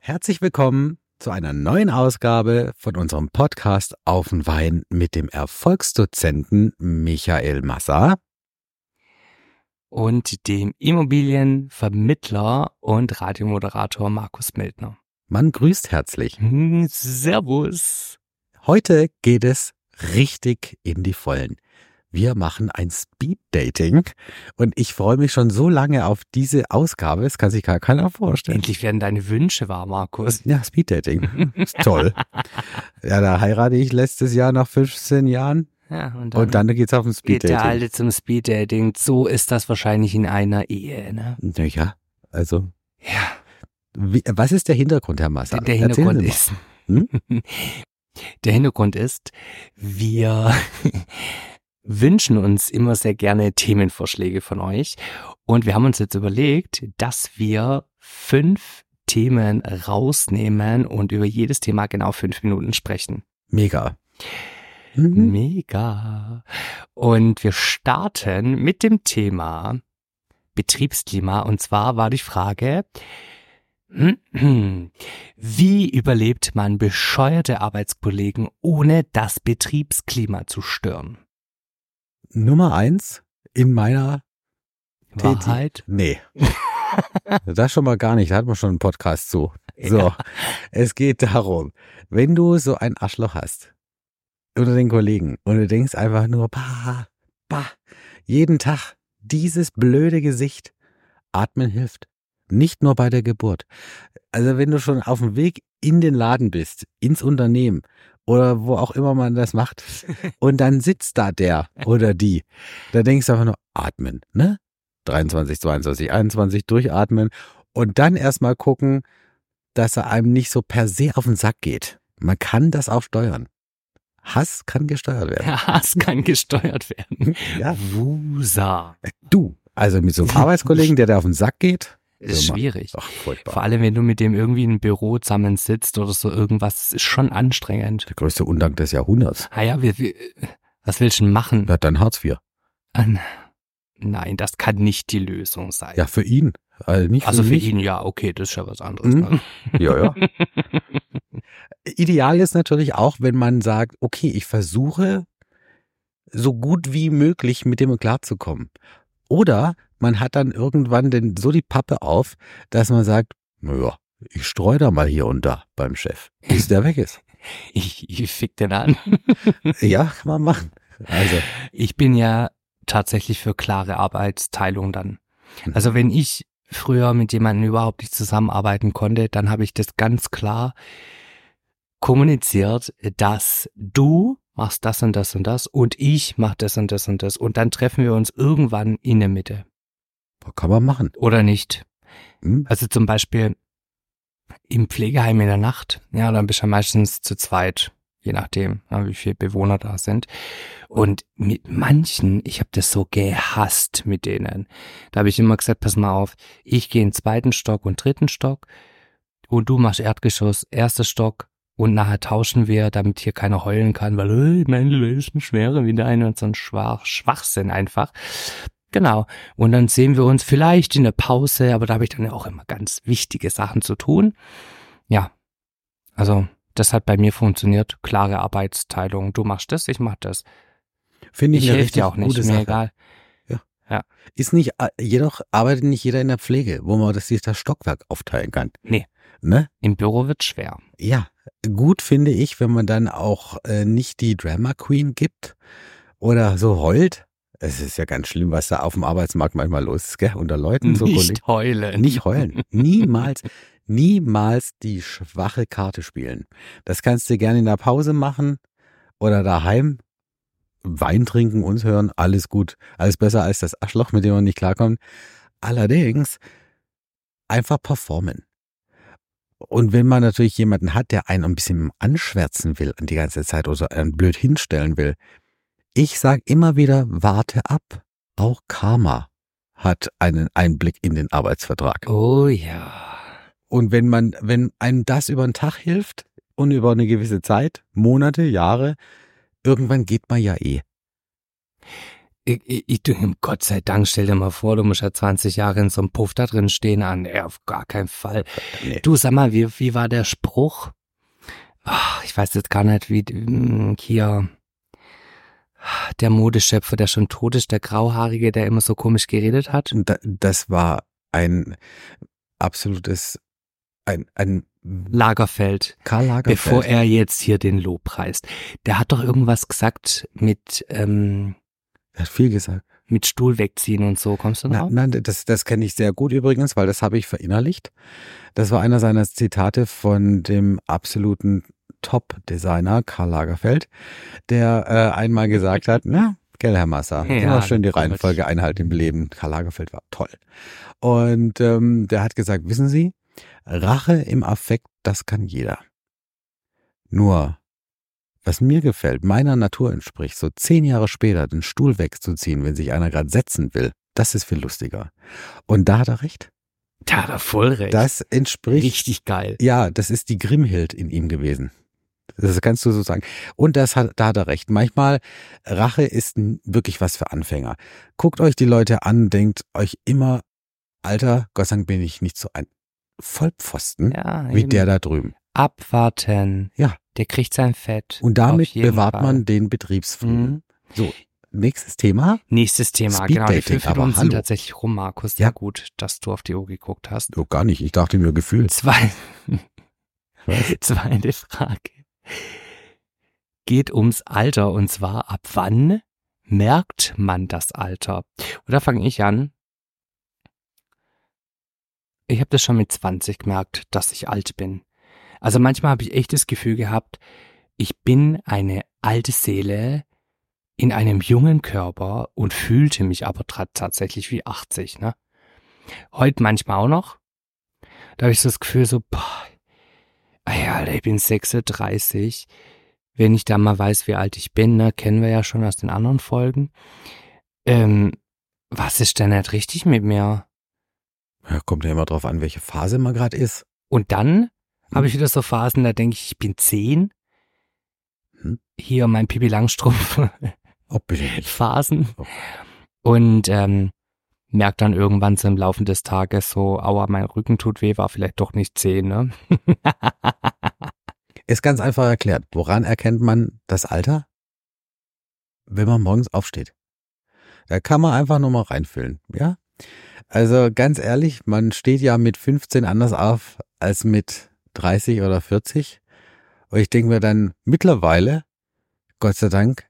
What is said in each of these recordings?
Herzlich willkommen zu einer neuen Ausgabe von unserem Podcast Auf den Wein mit dem Erfolgsdozenten Michael Massa. und dem Immobilienvermittler und Radiomoderator Markus Meldner. Man grüßt herzlich. Hm, Servus. Heute geht es richtig in die Vollen. Wir machen ein Speed-Dating und ich freue mich schon so lange auf diese Ausgabe, das kann sich gar keiner vorstellen. Endlich werden deine Wünsche wahr, Markus. Ja, Speed-Dating. Ist toll. Ja, da heirate ich letztes Jahr nach 15 Jahren Ja, und dann, und dann geht's auf ein geht der Speed-Dating. Alte zum Speeddating. So ist das wahrscheinlich in einer Ehe, ne? Naja, also, Ja, wie, was ist der Hintergrund, Herr Massa? der Hintergrund ist, Hm? der Hintergrund ist, wir wünschen uns immer sehr gerne Themenvorschläge von euch und wir haben uns jetzt überlegt, dass wir fünf Themen rausnehmen und über jedes Thema genau fünf Minuten sprechen. Mega. Mhm. Mega. Und wir starten mit dem Thema Betriebsklima. Und zwar war die Frage, wie überlebt man bescheuerte Arbeitskollegen, ohne das Betriebsklima zu stören? Nummer eins in meiner Täti- Wahrheit? Nee. das schon mal gar nicht, da hat man schon einen Podcast zu. So, Ja. es geht darum, wenn du so ein Arschloch hast unter den Kollegen und du denkst einfach nur, bah, bah, jeden Tag dieses blöde Gesicht, atmen hilft. Nicht nur bei der Geburt. Also wenn du schon auf dem Weg in den Laden bist, ins Unternehmen oder wo auch immer man das macht und dann sitzt da der oder die, da denkst du einfach nur, atmen, ne? 23, 22, 21 durchatmen und dann erstmal gucken, dass er einem nicht so per se auf den Sack geht. Man kann das auch steuern. Hass kann gesteuert werden. Der Hass kann gesteuert werden. Ja. Wusa. Du, also mit so einem Arbeitskollegen, der da auf den Sack geht, Ist Immer. schwierig. ach, furchtbar. Vor allem, wenn du mit dem irgendwie in einem Büro zusammensitzt oder so irgendwas, das ist schon anstrengend. Der größte Undank des Jahrhunderts. Ah ja, wir, wir, was willst du denn machen? Ja, dann Hartz IV. An- Nein, das kann nicht die Lösung sein. Ja, für ihn. Also nicht also für ihn ja, okay, das ist ja was anderes. Mhm. Ne? Ja, ja. Ideal ist natürlich auch, wenn man sagt, okay, ich versuche so gut wie möglich mit dem klarzukommen. Oder man hat dann irgendwann denn so die Pappe auf, dass man sagt, naja, ich streue da mal hier und da beim Chef, bis der weg ist. Ich, ich fick den an. Ja, kann man machen. Also, Ich bin ja tatsächlich für klare Arbeitsteilung dann. Also wenn ich früher mit jemandem überhaupt nicht zusammenarbeiten konnte, dann habe ich das ganz klar kommuniziert, dass du machst das und das und das und ich mach das und das und das und dann treffen wir uns irgendwann in der Mitte. Kann man machen. Oder nicht? Hm? Also zum Beispiel im Pflegeheim in der Nacht, ja, dann bist du ja meistens zu zweit, je nachdem, wie viele Bewohner da sind. Und mit manchen, ich habe das so gehasst mit denen. Da habe ich immer gesagt, pass mal auf, ich gehe in den zweiten Stock und dritten Stock und du machst Erdgeschoss, erster Stock und nachher tauschen wir, damit hier keiner heulen kann, weil äh, meine Lösen schwerer wie deine und so ein Schwach, Schwachsinn einfach. Genau. Und dann sehen wir uns vielleicht in der Pause, aber da habe ich dann ja auch immer ganz wichtige Sachen zu tun. Ja. Also, das hat bei mir funktioniert. Klare Arbeitsteilung. Du machst das, ich mach das. Finde ich, Ich richtig dir auch nicht, mir Sache. egal. Ist nicht, äh, jedoch arbeitet nicht jeder in der Pflege, wo man das, sich das Stockwerk aufteilen kann. Nee. Ne? Im Büro wird schwer. Ja, gut finde ich, wenn man dann auch äh, nicht die Drama Queen gibt oder so heult. Es ist ja ganz schlimm, was da auf dem Arbeitsmarkt manchmal los ist, gell? Unter Leuten so Kollegen. nicht heulen. Nicht heulen. Niemals, niemals die schwache Karte spielen. Das kannst du gerne in der Pause machen oder daheim. Wein trinken, uns hören, alles gut. Alles besser als das Arschloch, mit dem man nicht klarkommt. Allerdings einfach performen. Und wenn man natürlich jemanden hat, der einen ein bisschen anschwärzen will die ganze Zeit oder einen blöd hinstellen will, ich sag immer wieder, warte ab. Auch Karma hat einen Einblick in den Arbeitsvertrag. Oh ja. Und wenn man, wenn einem das über den Tag hilft und über eine gewisse Zeit, Monate, Jahre, irgendwann geht man ja eh. Ich, ich, ich, du, Gott sei Dank, stell dir mal vor, du musst ja 20 Jahre in so einem Puff da drin stehen. An, nee, auf gar keinen Fall. Nee. Du, sag mal, wie, wie war der Spruch? Ach, ich weiß jetzt gar nicht, wie mm, hier der Modeschöpfer, der schon tot ist, der Grauhaarige, der immer so komisch geredet hat. Da, das war ein absolutes, ein, ein Lagerfeld, Karl Lagerfeld. bevor er jetzt hier den Lob preist. Der hat doch irgendwas gesagt mit, ähm, Er hat viel gesagt. mit Stuhl wegziehen und so. Kommst du drauf? nein, das, das kenne ich sehr gut übrigens, weil das habe ich verinnerlicht. Das war einer seiner Zitate von dem absoluten Top-Designer Karl Lagerfeld, der äh, einmal gesagt hat, na, gell, Herr Massa, Ja, immer schön die. Reihenfolge einhalten im Leben. Karl Lagerfeld war toll. Und ähm, der hat gesagt, wissen Sie, Rache im Affekt, das kann jeder. Nur, was mir gefällt, meiner Natur entspricht, so zehn Jahre später den Stuhl wegzuziehen, wenn sich einer gerade setzen will, das ist viel lustiger. Und da hat er recht. Da hat er voll recht. Das entspricht. Richtig geil. Ja, das ist die Grimhild in ihm gewesen. Das kannst du so sagen. Und das hat, da hat er recht. Manchmal, Rache ist wirklich was für Anfänger. Guckt euch die Leute an, denkt euch immer, Alter, Gott sei Dank bin ich nicht so ein Vollpfosten Ja, wie der da drüben. Abwarten. Ja. Der kriegt sein Fett. Und damit bewahrt Fall. man den Betriebsfrieden. Mhm. Nächstes Thema. Nächstes Thema, Speed genau. Die Dating, fünf aber Minuten sind tatsächlich rum, Markus. Ja. Ja, gut, dass du auf die Uhr geguckt hast. Oh, gar nicht. Ich dachte mir gefühlt. Zwei, Was? zweite Frage. Geht ums Alter und zwar ab wann merkt man das Alter? Da fange ich an. Ich habe das schon mit 20 gemerkt, dass ich alt bin. Also manchmal habe ich echt das Gefühl gehabt, ich bin eine alte Seele in einem jungen Körper und fühlte mich aber tatsächlich wie 80. Ne? Heute manchmal auch noch. Da habe ich so das Gefühl so, boah, ey, Alter, ich bin 36. Wenn ich da mal weiß, wie alt ich bin, ne, kennen wir ja schon aus den anderen Folgen. Ähm, was ist denn nicht richtig mit mir? Ja, kommt ja immer drauf an, welche Phase man gerade ist. Und dann habe ich wieder so Phasen, da denke ich, ich bin 10. Hm. Hier mein Pipi Langstrumpf Oh, bitte nicht. Phasen. Oh. Und ähm, merkt dann irgendwann so im Laufe des Tages so, aua, mein Rücken tut weh, war vielleicht doch nicht 10, ne? Ist ganz einfach erklärt. Woran erkennt man das Alter? Wenn man morgens aufsteht. Da kann man einfach nur mal reinfüllen, ja? Also ganz ehrlich, man steht ja mit 15 anders auf als mit 30 oder 40. Und ich denke mir dann, mittlerweile, Gott sei Dank,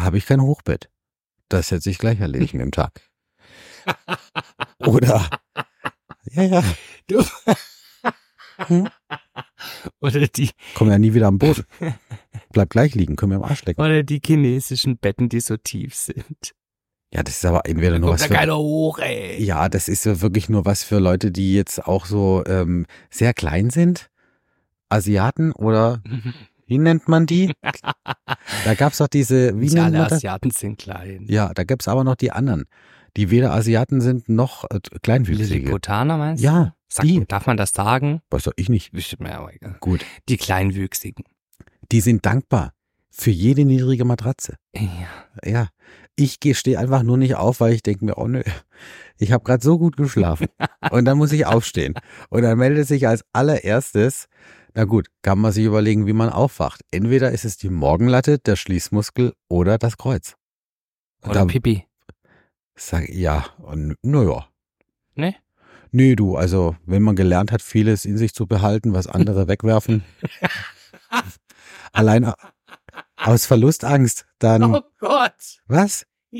habe ich kein Hochbett. Das hätte sich gleich erledigen im Tag. Oder, ja, ja, Du. Hm? Oder die, komm ja nie wieder am Boot. Bleib gleich liegen, können wir am Arsch lecken. oder die chinesischen Betten, die so tief sind. Ja, das ist aber entweder nur Kommt was da für, keiner hoch, ey. Ja, das ist ja wirklich nur was für Leute, die jetzt auch so ähm, sehr klein sind. Asiaten oder wie nennt man die? Da gab's doch diese, wie Nicht alle? Asiaten sind klein. Ja, da gibt's aber noch die anderen, die weder Asiaten sind noch äh, kleinwüchsige. Lilliputaner meinst du? Ja, Sag, die. darf man das sagen? Weiß doch ich nicht. Ist mir aber egal. Gut. Die Kleinwüchsigen. Die sind dankbar für jede niedrige Matratze. Ja. Ja, ich stehe einfach nur nicht auf, weil ich denke mir, oh nö, ich habe gerade so gut geschlafen und dann muss ich aufstehen. Und dann meldet sich als allererstes, na gut, kann man sich überlegen, wie man aufwacht. Entweder ist es die Morgenlatte, der Schließmuskel oder das Kreuz. Oder da Pipi. Sag ja, und naja. Ne? Nee, du, also wenn man gelernt hat, vieles in sich zu behalten, was andere wegwerfen, allein aus Verlustangst, dann, Oh Gott. was?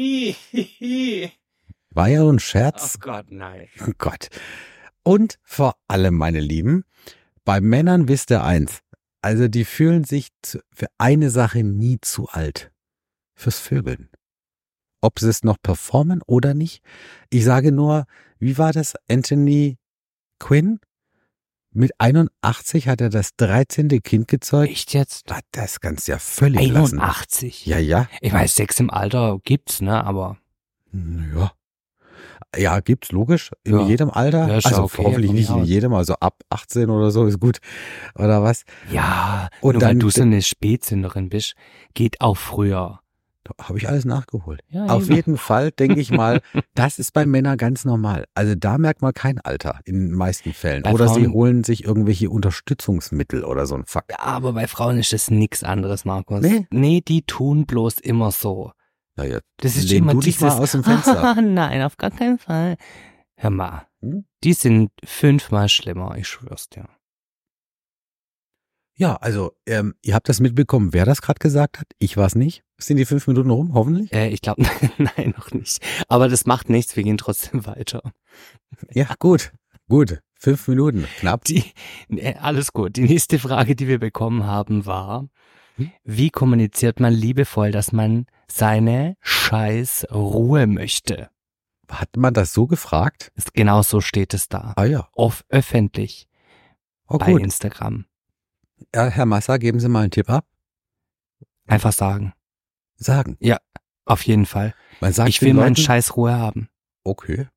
War ja ein Oh Scherz. Gott, nein. Oh Gott. Und vor allem, meine Lieben, bei Männern wisst ihr eins. Also die fühlen sich für eine Sache nie zu alt. Fürs Vögeln. Ob sie es noch performen oder nicht. Ich sage nur, wie war das? Anthony Quinn? Mit 81 hat er das 13. Kind gezeugt. Echt jetzt? Ah, Das kannst du ja völlig lassen. 81. Ja, ja. Ich weiß, Sex im Alter gibt's, ne, aber Ja. Ja, gibt's logisch. In Ja. jedem Alter. Ja, also okay, hoffentlich nicht in jedem, also ab 18 oder so ist gut. Oder was? ja, Und nur dann- weil du so eine Spätsünderin bist, geht auch früher. Habe ich alles nachgeholt. Ja, Auf eben. jeden Fall denke ich mal, das ist bei Männern ganz normal. Also da merkt man kein Alter in den meisten Fällen. Bei oder sie Frauen- holen sich irgendwelche Unterstützungsmittel oder so ein Fuck. Ja, aber bei Frauen ist das nix anderes, Markus. Nee? Nee, die tun bloß immer so. Naja, Das ist immer du dich dieses, mal aus dem Fenster. Nein, auf gar keinen Fall. Hör mal, Hm? die sind fünfmal schlimmer, ich schwör's dir. Ja, also ähm, ihr habt das mitbekommen, wer das gerade gesagt hat. Ich war's nicht. Sind die fünf Minuten rum, hoffentlich? Äh, ich glaube, nein, noch nicht. Aber das macht nichts, wir gehen trotzdem weiter. Ja, gut. Gut. Fünf Minuten. Knapp. Die, äh, alles gut. Die nächste Frage, die wir bekommen haben, war, wie kommuniziert man liebevoll, dass man seine scheiß Ruhe möchte? Hat man das so gefragt? Ist, genau so steht es da. Ah ja. Off öffentlich Oh bei gut. Instagram. Ja, Herr Massa, geben Sie mal einen Tipp ab. Einfach sagen. Sagen. Auf jeden Fall. Man sagt ich will den meinen Leuten, scheiß Ruhe haben. Okay.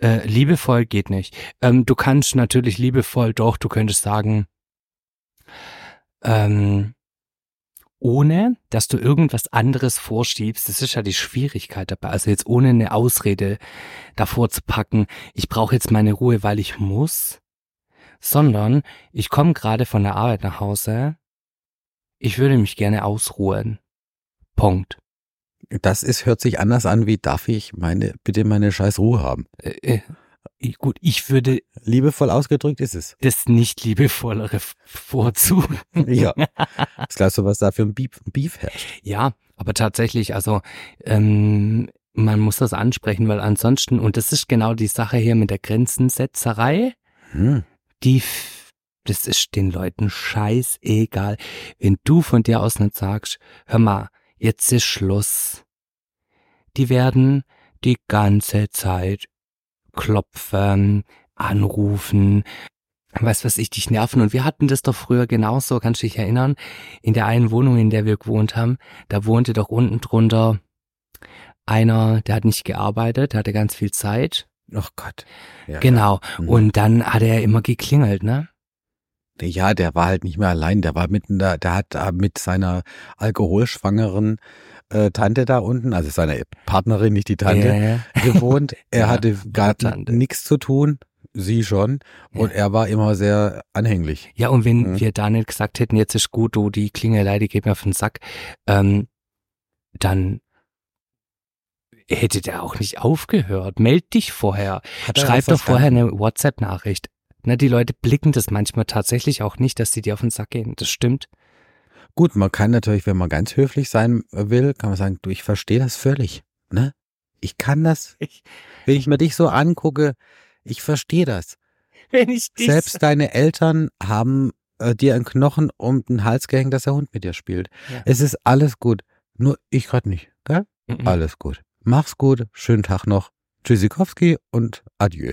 Äh, liebevoll geht nicht. Ähm, du kannst natürlich liebevoll, doch, du könntest sagen, ähm, ohne, dass du irgendwas anderes vorschiebst, das ist ja die Schwierigkeit dabei. Also jetzt ohne eine Ausrede davor zu packen, ich brauche jetzt meine Ruhe, weil ich muss, sondern ich komme gerade von der Arbeit nach Hause, ich würde mich gerne ausruhen. Punkt. Das ist, hört sich anders an, wie darf ich meine, bitte meine scheiß Ruhe haben. Äh, äh, gut, ich würde Liebevoll ausgedrückt ist es. das nicht liebevollere vorzugen. Ja. Was glaubst du, was da für ein Beef, Beef herrscht? Ja, aber tatsächlich, also ähm, man muss das ansprechen, weil ansonsten, und das ist genau die Sache hier mit der Grenzensetzerei, Hm. Die, das ist den Leuten scheißegal. Wenn du von dir aus nicht sagst, hör mal, jetzt ist Schluss. Die werden die ganze Zeit klopfen, anrufen, was weiß ich, dich nerven. Und wir hatten das doch früher genauso, kannst du dich erinnern? In der einen Wohnung, in der wir gewohnt haben, da wohnte doch unten drunter einer, der hat nicht gearbeitet, der hatte ganz viel Zeit. Oh Gott. Ja, Genau. Mhm. Und dann hat er immer geklingelt, ne? Ja, der war halt nicht mehr allein. Der war mitten da, der hat da mit seiner alkoholschwangeren äh, Tante da unten, also seiner Partnerin, nicht die Tante, Äh, gewohnt. Er Ja, hatte gar nichts zu tun, sie schon. Und Ja. er war immer sehr anhänglich. ja, und wenn Mhm. wir da nicht gesagt hätten, jetzt ist gut, du, die Klingelei, die geht mir auf den Sack, ähm, dann hätte der auch nicht aufgehört. Meld dich vorher. Er Schreib doch vorher eine WhatsApp-Nachricht. Na, die Leute blicken das manchmal tatsächlich auch nicht, dass sie dir auf den Sack gehen. Das stimmt. Gut, man kann natürlich, wenn man ganz höflich sein will, kann man sagen, du, ich verstehe das völlig. Ne? Ich kann das, Ich, wenn ich mir dich so angucke, ich verstehe das. wenn ich dich Selbst deine Eltern haben äh, dir einen Knochen um den Hals gehängt, dass der Hund mit dir spielt. Ja. Es ist alles gut. Nur ich gerade nicht. Gell? Mhm. Alles gut. Mach's gut. Schönen Tag noch. Tschüssikowski und adieu.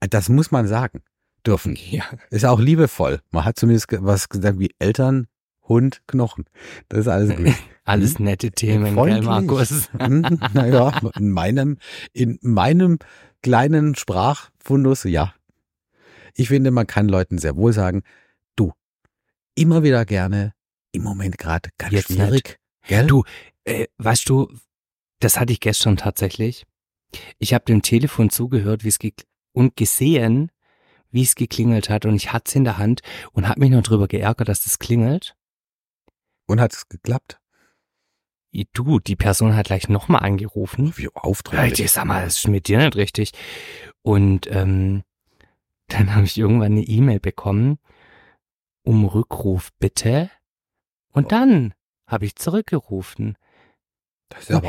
Das muss man sagen dürfen. Ja. Ist auch liebevoll. Man hat zumindest was gesagt wie Eltern, Hund, Knochen. Das ist alles gut. Alles nette Themen, gell, Freundlich. Markus? Hm, naja, in meinem, in meinem kleinen Sprachfundus, ja. Ich finde, man kann Leuten sehr wohl sagen, du, immer wieder gerne, im Moment gerade ganz Jetzt schwierig. Gell? Du, Äh, weißt du, das hatte ich gestern tatsächlich. Ich habe dem Telefon zugehört, wie es und gesehen, wie es geklingelt hat und ich hatte es in der Hand und habe mich noch drüber geärgert, dass das klingelt. Und hat es geklappt? Du, die Person hat gleich nochmal angerufen. Wie Ja, aufdringlich. ich sag mal, das ist mit dir nicht richtig. Und ähm, dann habe ich irgendwann eine E-Mail bekommen, um Rückruf bitte. Und dann habe ich zurückgerufen. Das ist aber auch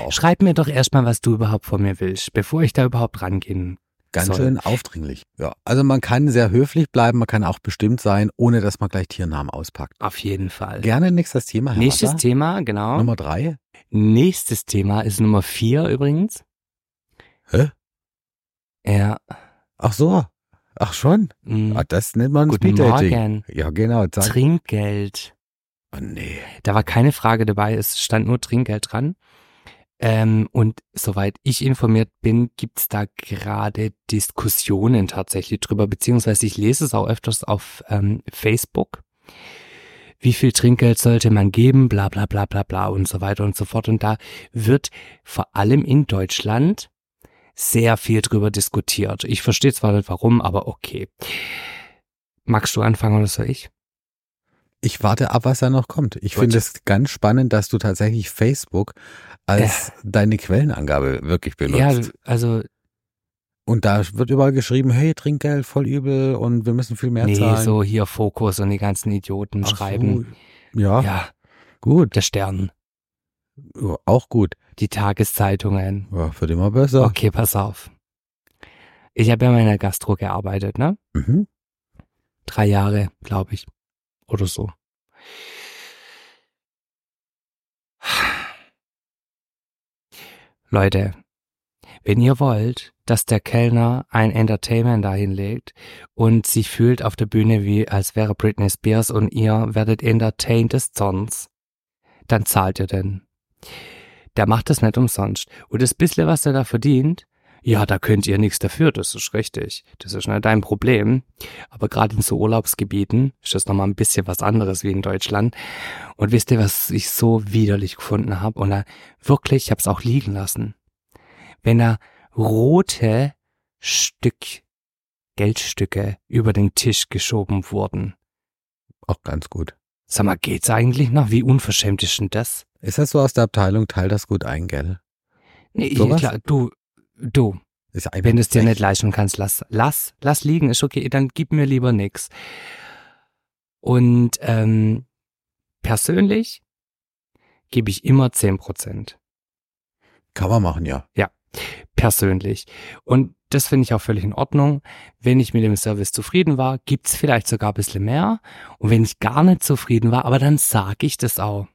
Schreib mir doch erstmal, was du überhaupt von mir willst, bevor ich da überhaupt rangehen. ganz soll. schön aufdringlich. Ja. Also man kann sehr höflich bleiben, man kann auch bestimmt sein, ohne dass man gleich Tiernamen auspackt. Auf jeden Fall. Gerne nächstes Thema, Herr Nächstes Wasser. Thema, genau. Nummer drei. Nächstes Thema ist Nummer vier übrigens. Hä? Ja. Ach so. Ach schon. mh, Ah, das nennt man Guten Speeddating. Morgen. Ja, genau. Sag. Trinkgeld. Oh, nee. Da war keine Frage dabei, es stand nur Trinkgeld dran. Ähm, und soweit ich informiert bin, gibt's da gerade Diskussionen tatsächlich drüber, beziehungsweise ich lese es auch öfters auf ähm, Facebook. wie viel Trinkgeld sollte man geben, bla bla bla bla bla und so weiter und so fort. Und da wird vor allem in Deutschland sehr viel drüber diskutiert. Ich verstehe zwar nicht warum, aber okay. Magst du anfangen oder soll ich? Ich warte ab, was da noch kommt. Ich finde es ganz spannend, dass du tatsächlich Facebook als deine Quellenangabe wirklich benutzt. Ja, also Und da wird überall geschrieben, hey, Trinkgeld, voll übel und wir müssen viel mehr nee, zahlen. so hier Fokus und die ganzen Idioten Ach so. schreiben. Ja, Ja, gut. der Stern, Ja, auch gut. die Tageszeitungen. Ja, wird immer besser. Okay, pass auf. Ich habe ja mal in der Gastro gearbeitet, ne? Mhm. Drei Jahre, glaube ich. Oder so. Leute, wenn ihr wollt, dass der Kellner ein Entertainment dahin legt und sich fühlt auf der Bühne wie als wäre Britney Spears und ihr werdet entertained des Zorns, dann zahlt ihr den. Der macht das nicht umsonst. Und das bisschen, was er da verdient, ja, da könnt ihr nichts dafür, das ist richtig. Das ist nicht dein Problem. Aber gerade in so Urlaubsgebieten ist das nochmal ein bisschen was anderes wie in Deutschland. Und wisst ihr, was ich so widerlich gefunden habe? Und da wirklich, ich habe es auch liegen lassen. Wenn da rote Stück, Geldstücke über den Tisch geschoben wurden. Auch ganz gut. Sag mal, geht's eigentlich noch? Wie unverschämt ist denn das? Ist das so aus der Abteilung, teil das gut ein, gell? Nee, Sowas? klar, du, du, wenn du es dir nicht leisten kannst, lass, lass, lass liegen, ist okay, dann gib mir lieber nix. Und ähm, persönlich gebe ich immer 10%. Kann man machen, ja. Persönlich. Und das finde ich auch völlig in Ordnung. Wenn ich mit dem Service zufrieden war, gibt's vielleicht sogar ein bisschen mehr. Und wenn ich gar nicht zufrieden war, aber dann sage ich das auch.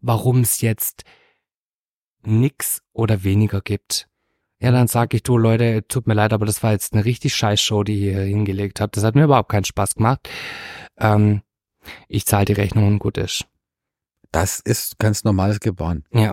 Warum es jetzt nix oder weniger gibt. Ja, dann sage ich, du Leute, tut mir leid, aber das war jetzt eine richtig scheiß Show, die ihr hier hingelegt habt. Das hat mir überhaupt keinen Spaß gemacht. Ähm, ich zahle die Rechnung und gut ist. Das ist ganz normales Gebaren. Ja.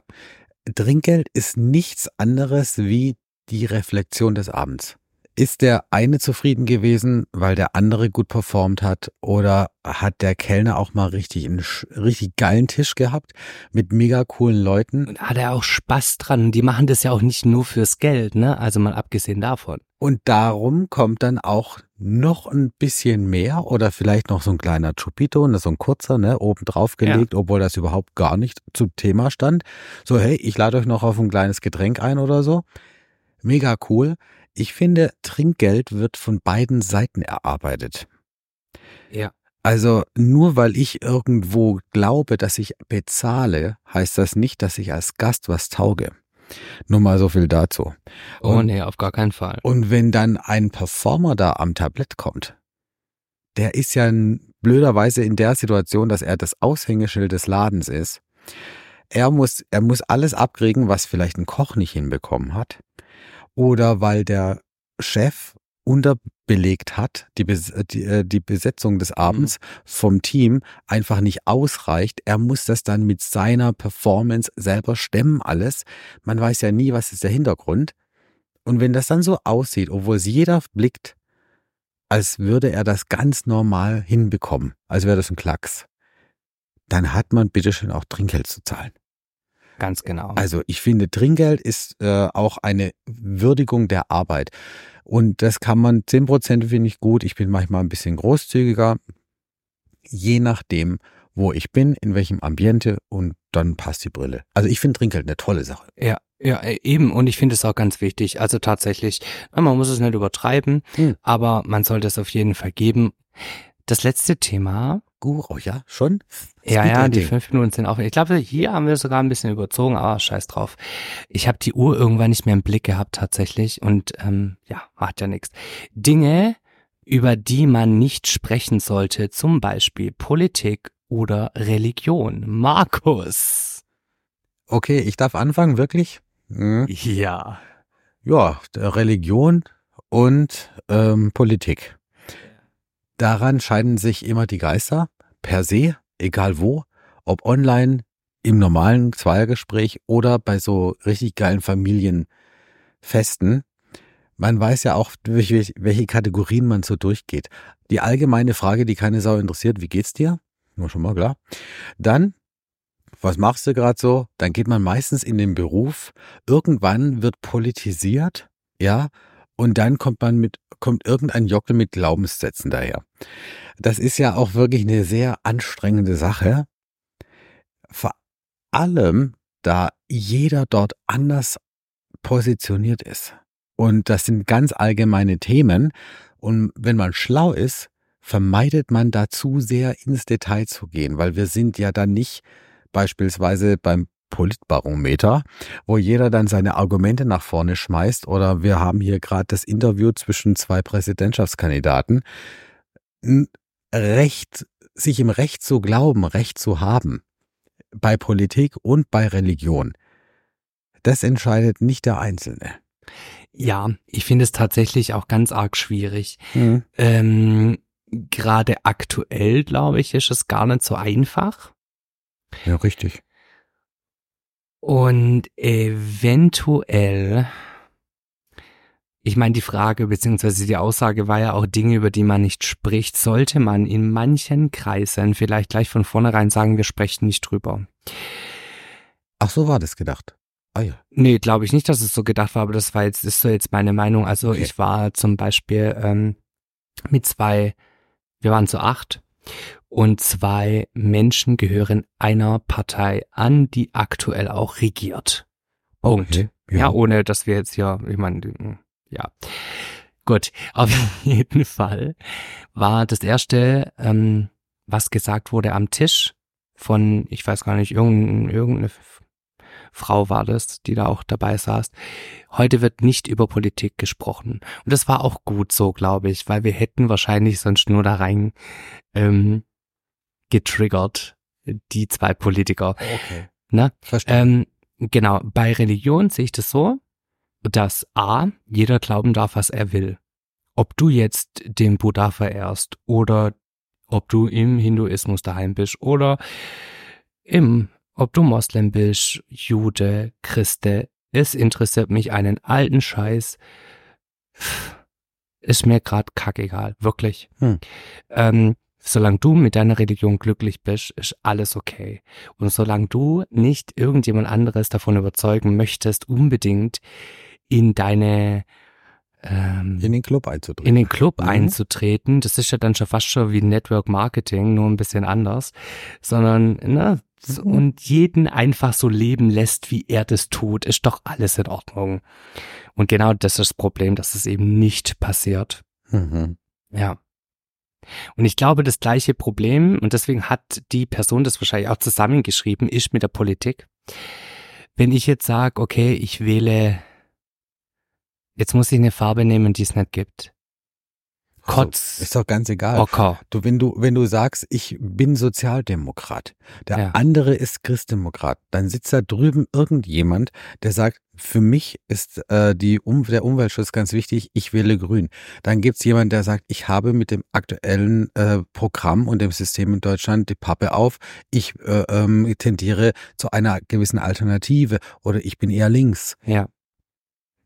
Trinkgeld ist nichts anderes wie die Reflexion des Abends. Ist der eine zufrieden gewesen, weil der andere gut performt hat? Oder hat der Kellner auch mal richtig einen richtig geilen Tisch gehabt mit mega coolen Leuten? Und hat er auch Spaß dran. Die machen das ja auch nicht nur fürs Geld, ne? Also mal abgesehen davon. Und darum kommt dann auch noch ein bisschen mehr oder vielleicht noch so ein kleiner Chupito, ne, so ein kurzer, ne, oben drauf gelegt, obwohl das überhaupt gar nicht zum Thema stand. So, hey, ich lade euch noch auf ein kleines Getränk ein oder so. Mega cool. Ich finde, Trinkgeld wird von beiden Seiten erarbeitet. Ja. Also nur weil ich irgendwo glaube, dass ich bezahle, heißt das nicht, dass ich als Gast was tauge. Nur mal so viel dazu. Oh Und- nee, auf gar keinen Fall. und wenn dann ein Performer da am Tablett kommt, der ist ja blöderweise in der Situation, dass er das Aushängeschild des Ladens ist. Er muss, er muss alles abkriegen, was vielleicht ein Koch nicht hinbekommen hat. Oder weil der Chef unterbelegt hat, die, Bes die, äh, die Besetzung des Abends vom Team einfach nicht ausreicht. Er muss das dann mit seiner Performance selber stemmen alles. Man weiß ja nie, was ist der Hintergrund. Und wenn das dann so aussieht, obwohl es jeder blickt, als würde er das ganz normal hinbekommen, als wäre das ein Klacks, dann hat man bitteschön auch Trinkgeld zu zahlen. Ganz genau. Also ich finde, Trinkgeld ist äh, auch eine Würdigung der Arbeit. Und das kann man, 10% finde ich gut, ich bin manchmal ein bisschen großzügiger, je nachdem, wo ich bin, in welchem Ambiente und dann passt die Brille. Also ich finde Trinkgeld eine tolle Sache. Ja, ja, äh, eben. Und ich finde es auch ganz wichtig. Also tatsächlich, man muss es nicht übertreiben, Hm. aber man sollte es auf jeden Fall geben. Das letzte Thema, Gut, oh ja, schon? ja, ja, die fünf Minuten sind auch. Ich glaube, hier haben wir sogar ein bisschen überzogen, aber scheiß drauf. Ich habe die Uhr irgendwann nicht mehr im Blick gehabt tatsächlich und ähm, ja, macht ja nichts. Dinge, über die man nicht sprechen sollte, zum Beispiel Politik oder Religion. Markus. Okay, ich darf anfangen, wirklich? Hm. Ja. Ja, Religion und ähm, Politik. Daran scheiden sich immer die Geister, per se, egal wo, ob online, im normalen Zweiergespräch oder bei so richtig geilen Familienfesten. Man weiß ja auch, durch welche Kategorien man so durchgeht. Die allgemeine Frage, die keine Sau interessiert, wie geht's dir? Nur schon mal klar. Dann, was machst du gerade so? Dann geht man meistens in den Beruf. Irgendwann wird politisiert, ja, und dann kommt man mit, kommt irgendein Jockel mit Glaubenssätzen daher. Das ist ja auch wirklich eine sehr anstrengende Sache. Vor allem, da jeder dort anders positioniert ist. Und das sind ganz allgemeine Themen. Und wenn man schlau ist, vermeidet man da zu sehr ins Detail zu gehen, weil wir sind ja dann nicht beispielsweise beim Politbarometer, wo jeder dann seine Argumente nach vorne schmeißt oder wir haben hier gerade das Interview zwischen zwei Präsidentschaftskandidaten. Recht, sich im Recht zu glauben, Recht zu haben, bei Politik und bei Religion, das entscheidet nicht der Einzelne. Ja, ich finde es tatsächlich auch ganz arg schwierig. Mhm. Ähm, Gerade aktuell, glaube ich, ist es gar nicht so einfach. Ja, richtig. Und eventuell, ich meine, die Frage beziehungsweise die Aussage war ja auch Dinge, über die man nicht spricht, sollte man in manchen Kreisen vielleicht gleich von vornherein sagen, wir sprechen nicht drüber. Ach, so war das gedacht. Ah ja. Nee, glaube ich nicht, dass es so gedacht war, aber das war jetzt, ist so jetzt meine Meinung. Also Okay. ich war zum Beispiel ähm, mit zwei, wir waren zu acht und zwei Menschen gehören einer Partei an, die aktuell auch regiert. Punkt. Okay. Ja. ohne dass wir jetzt hier, ich meine, die- ja. Gut, auf jeden Fall war das erste, ähm, was gesagt wurde am Tisch von, ich weiß gar nicht, irgendein, irgendeine F- Frau war das, die da auch dabei saß. Heute wird nicht über Politik gesprochen. Und das war auch gut so, glaube ich, weil wir hätten wahrscheinlich sonst nur da rein ähm, getriggert, die zwei Politiker. Okay. Ne? Verstanden. Ähm, genau, bei Religion sehe ich das so, dass A, jeder glauben darf, was er will. Ob du jetzt den Buddha verehrst oder ob du im Hinduismus daheim bist oder im, ob du Moslem bist, Jude, Christe, es interessiert mich einen alten Scheiß. Ist mir grad kackegal, wirklich. Hm. Ähm, solange du mit deiner Religion glücklich bist, ist alles okay. Und solange du nicht irgendjemand anderes davon überzeugen möchtest, unbedingt in deine ähm, in den Club einzutreten. in den Club Mhm. einzutreten, das ist ja dann schon fast schon wie Network Marketing, nur ein bisschen anders, sondern ne, Mhm. und jeden einfach so leben lässt, wie er das tut, ist doch alles in Ordnung. Und genau das ist das Problem, dass es eben nicht passiert. Mhm. Ja. Und ich glaube, das gleiche Problem, und deswegen hat die Person das wahrscheinlich auch zusammengeschrieben, ist mit der Politik. Wenn ich jetzt sage, okay, ich wähle, jetzt muss ich eine Farbe nehmen, die es nicht gibt. Kotz, Ist doch ganz egal. Ocker. Du, wenn du, wenn du sagst, ich bin Sozialdemokrat, der Ja. andere ist Christdemokrat, dann sitzt da drüben irgendjemand, der sagt, für mich ist äh, die um, der Umweltschutz ganz wichtig, ich wähle grün. Dann gibt's jemand, der sagt, ich habe mit dem aktuellen äh, Programm und dem System in Deutschland die Pappe auf, ich äh, ähm, tendiere zu einer gewissen Alternative oder ich bin eher links. Ja.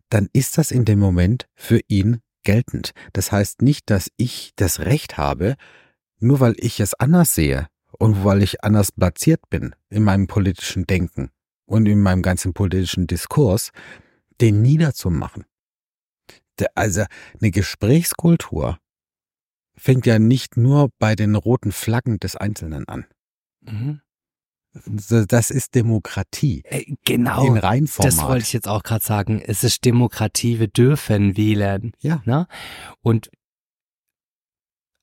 Dann ist das in dem Moment für ihn geltend. Das heißt nicht, dass ich das Recht habe, nur weil ich es anders sehe und weil ich anders platziert bin in meinem politischen Denken und in meinem ganzen politischen Diskurs, den niederzumachen. Der- Also eine Gesprächskultur fängt ja nicht nur bei den roten Flaggen des Einzelnen an. Mhm. Das ist Demokratie Äh, genau. in Reinformat. Das wollte ich jetzt auch gerade sagen. Es ist Demokratie, wir dürfen wählen. Ja. Ne? Und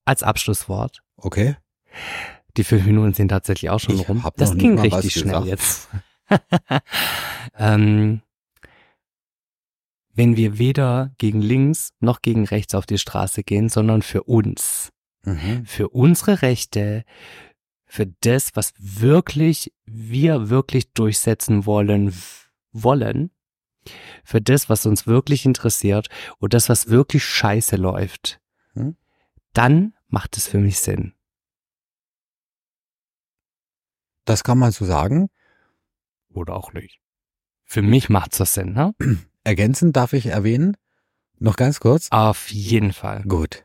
als Abschlusswort, okay. die fünf Minuten sind tatsächlich auch schon Ich rum. Das ging richtig schnell gesagt. jetzt. ähm, wenn wir weder gegen links noch gegen rechts auf die Straße gehen, sondern für uns, Mhm. für unsere Rechte, für das, was wirklich wir wirklich durchsetzen wollen, wollen, für das, was uns wirklich interessiert und das, was wirklich scheiße läuft, Hm? dann macht es für mich Sinn. Das kann man so sagen. Oder auch nicht. Für mich macht das Sinn, ne? Ergänzend darf ich erwähnen, noch ganz kurz. Auf jeden Fall. Gut.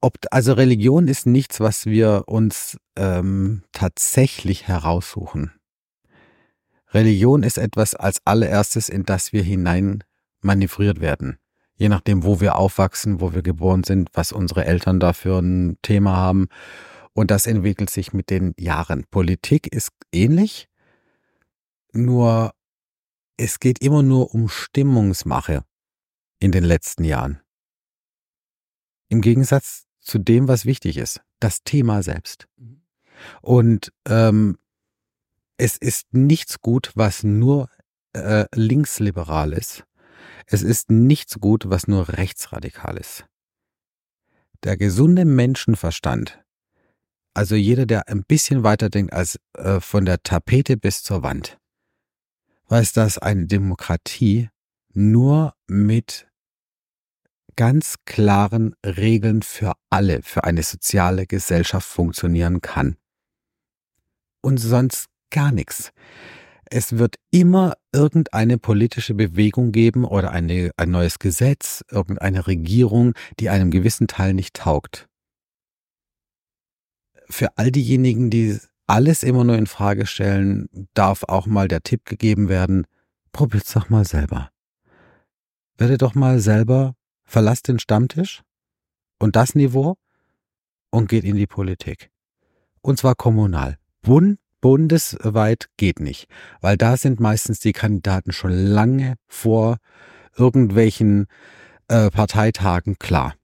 ob, also Religion ist nichts, was wir uns ähm, tatsächlich heraussuchen. Religion ist etwas als allererstes, in das wir hinein manövriert werden. Je nachdem, wo wir aufwachsen, wo wir geboren sind, was unsere Eltern dafür ein Thema haben. Und das entwickelt sich mit den Jahren. Politik ist ähnlich, nur es geht immer nur um Stimmungsmache in den letzten Jahren. Im Gegensatz zu dem, was wichtig ist, das Thema selbst. Und ähm, es ist nichts gut, was nur äh, linksliberal ist. Es ist nichts gut, was nur rechtsradikal ist. Der gesunde Menschenverstand, also jeder, der ein bisschen weiter denkt als äh, von der Tapete bis zur Wand, weiß, dass eine Demokratie nur mit ganz klaren Regeln für alle, für eine soziale Gesellschaft funktionieren kann. Und sonst gar nichts. Es wird immer irgendeine politische Bewegung geben oder eine, ein neues Gesetz, irgendeine Regierung, die einem gewissen Teil nicht taugt. Für all diejenigen, die alles immer nur in Frage stellen, darf auch mal der Tipp gegeben werden, probiert's doch mal selber. Werde doch mal selber verlasst den Stammtisch und das Niveau und geht in die Politik. Und zwar kommunal. Bund, bundesweit geht nicht, weil da sind meistens die Kandidaten schon lange vor irgendwelchen äh, Parteitagen klar.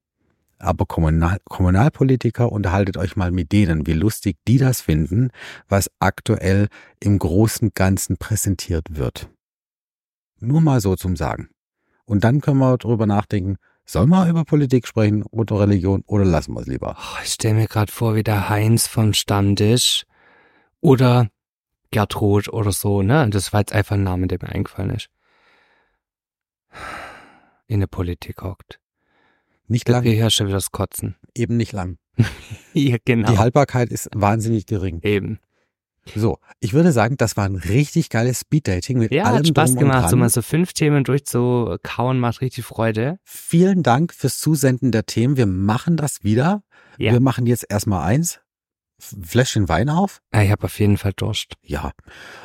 Aber Kommunal Kommunalpolitiker unterhaltet euch mal mit denen, wie lustig die das finden, was aktuell im großen Ganzen präsentiert wird. Nur mal so zum Sagen. Und dann können wir darüber nachdenken, Sollen wir über Politik sprechen oder Religion oder lassen wir es lieber? Oh, ich stelle mir gerade vor, wie der Heinz vom Stammtisch oder Gertrud oder so, ne? Das war jetzt einfach ein Name, der mir eingefallen ist. In der Politik hockt. Nicht lang, wieder das Kotzen. eben nicht lang. ja, genau. Die Haltbarkeit ist wahnsinnig gering. Eben. So, ich würde sagen, das war ein richtig geiles Speeddating mit Ja, allem hat Spaß drum gemacht, so mal so fünf Themen durchzukauen, macht richtig Freude. Vielen Dank fürs Zusenden der Themen. Wir machen das wieder. Ja. Wir machen jetzt erstmal eins. Fläschchen Wein auf. Ich habe auf jeden Fall Durst. Ja.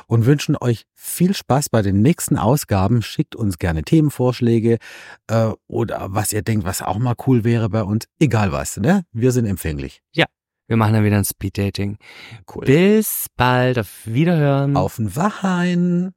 Und wünschen euch viel Spaß bei den nächsten Ausgaben. Schickt uns gerne Themenvorschläge äh, oder was ihr denkt, was auch mal cool wäre bei uns. Egal was, ne? Wir sind empfänglich. Wir machen dann wieder ein Speeddating. Cool. Bis bald, auf Wiederhören. Auf den Wein.